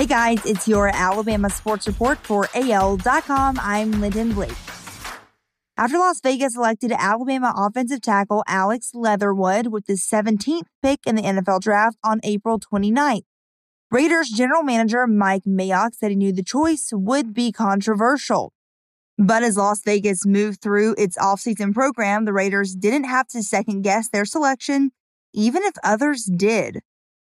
Hey guys, it's your Alabama Sports Report for AL.com. I'm Lyndon Blake. After Las Vegas selected Alabama offensive tackle Alex Leatherwood with the 17th pick in the NFL draft on April 29th, Raiders general manager Mike Mayock said he knew the choice would be controversial. But as Las Vegas moved through its offseason program, the Raiders didn't have to second guess their selection, even if others did.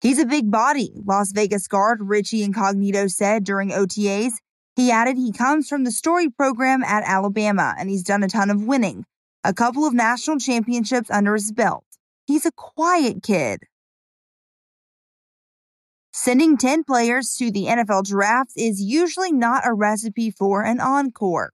He's a big body, Las Vegas guard Richie Incognito said during OTAs. He added he comes from the Story program at Alabama and he's done a ton of winning, a couple of national championships under his belt. He's a quiet kid. Sending 10 players to the NFL draft is usually not a recipe for an encore.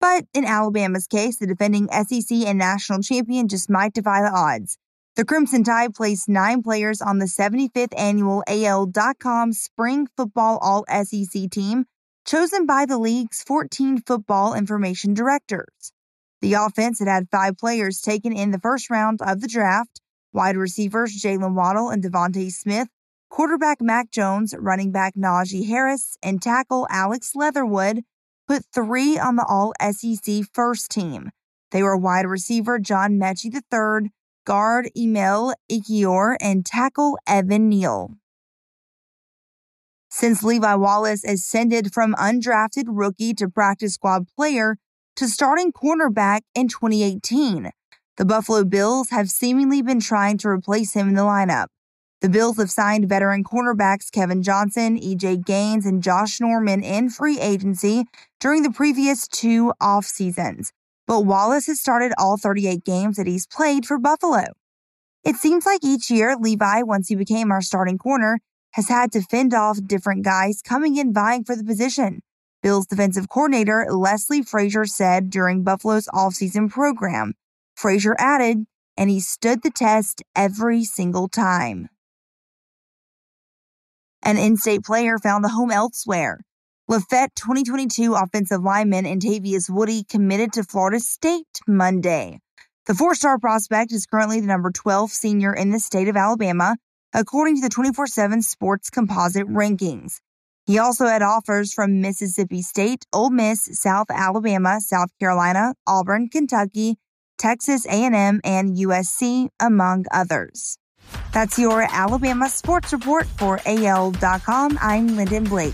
But in Alabama's case, the defending SEC and national champion just might defy the odds. The Crimson Tide placed nine players on the 75th annual AL.com Spring Football All SEC team, chosen by the league's 14 football information directors. The offense had had five players taken in the first round of the draft wide receivers Jaylen Waddle and DeVonta Smith, quarterback Mac Jones, running back Najee Harris, and tackle Alex Leatherwood put three on the All SEC first team. They were wide receiver John Metchie III, guard Emil Ekiyor, and tackle Evan Neal. Since Levi Wallace ascended from undrafted rookie to practice squad player to starting cornerback in 2018, the Buffalo Bills have seemingly been trying to replace him in the lineup. The Bills have signed veteran cornerbacks Kevin Johnson, EJ Gaines, and Josh Norman in free agency during the previous two off seasons but Wallace has started all 38 games that he's played for Buffalo. It seems like each year, Levi, once he became our starting corner, has had to fend off different guys coming in vying for the position. Bills defensive coordinator Leslie Frazier said during Buffalo's offseason program. Frazier added, and he stood the test every single time. An in state player found a home elsewhere. Lafayette 2022 offensive lineman Antavius Woody committed to Florida State Monday. The four star prospect is currently the number 12 senior in the state of Alabama, according to the 24 7 Sports Composite rankings. He also had offers from Mississippi State, Ole Miss, South Alabama, South Carolina, Auburn, Kentucky, Texas A&M, and USC, among others. That's your Alabama sports report for AL.com. I'm Lyndon Blake.